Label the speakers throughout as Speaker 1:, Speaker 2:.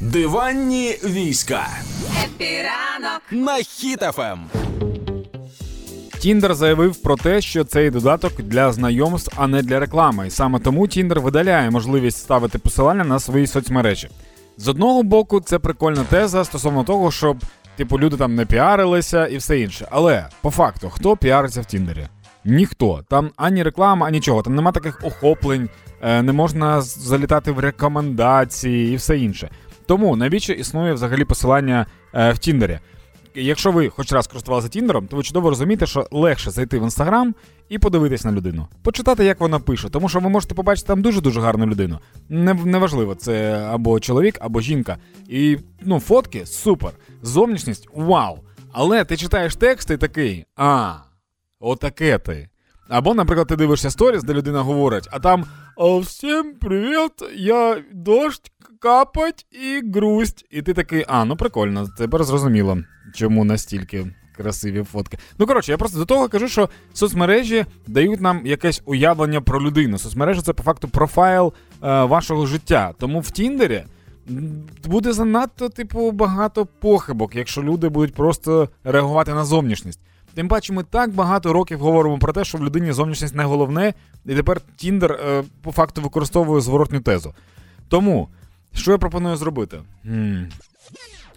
Speaker 1: Диванні війська
Speaker 2: Happy ранок
Speaker 1: на Хіт FM.
Speaker 3: Тіндер заявив про те, що цей додаток для знайомств, а не для реклами. І саме тому Тіндер видаляє можливість ставити посилання на свої соцмережі. З одного боку, це прикольна теза стосовно того, щоб типу люди там не піарилися і все інше. Але по факту, хто піариться в Тіндері? Ніхто. Там ані реклама, ані нічого. Там нема таких охоплень, е, не можна залітати в рекомендації і все інше. Тому навіщо існує взагалі посилання е, в Тіндері? Якщо ви хоч раз користувалися Тіндером, то ви чудово розумієте, що легше зайти в інстаграм і подивитись на людину, почитати, як вона пише, тому що ви можете побачити там дуже дуже гарну людину. Не, неважливо, це або чоловік, або жінка. І ну, фотки супер. Зовнішність вау. Але ти читаєш текст і такий, а, отаке ти. Або, наприклад, ти дивишся сторіс, де людина говорить, а там всім привіт, я дощ капать і грусть. І ти такий, а, ну прикольно, тепер зрозуміло, чому настільки красиві фотки. Ну, коротше, я просто до того кажу, що соцмережі дають нам якесь уявлення про людину. Соцмережі це по факту профайл е, вашого життя. Тому в Тіндері буде занадто, типу, багато похибок, якщо люди будуть просто реагувати на зовнішність. Тим паче, ми так багато років говоримо про те, що в людині зовнішність не головне, і тепер Тіндер е, по факту використовує зворотню тезу. Тому, що я пропоную зробити? М,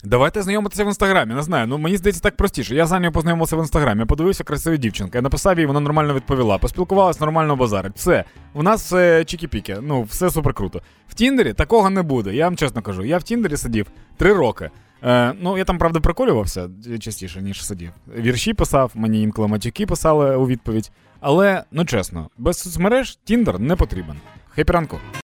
Speaker 3: Давайте знайомитися в інстаграмі. Не знаю. Ну мені здається так простіше. Я з Анею познайомився в інстаграмі, подивився красиві дівчинка. Я написав їй, вона нормально відповіла. Поспілкувалась нормально базарить. Все. У нас все чікі-піки. Ну, все супер круто. В Тіндері такого не буде. Я вам чесно кажу. Я в Тіндері сидів три роки. Е, ну, я там, правда, приколювався частіше, ніж сидів. Вірші писав, мені інколи матюки писали у відповідь. Але, ну чесно, без соцмереж Тіндер не потрібен. Хепі ранку.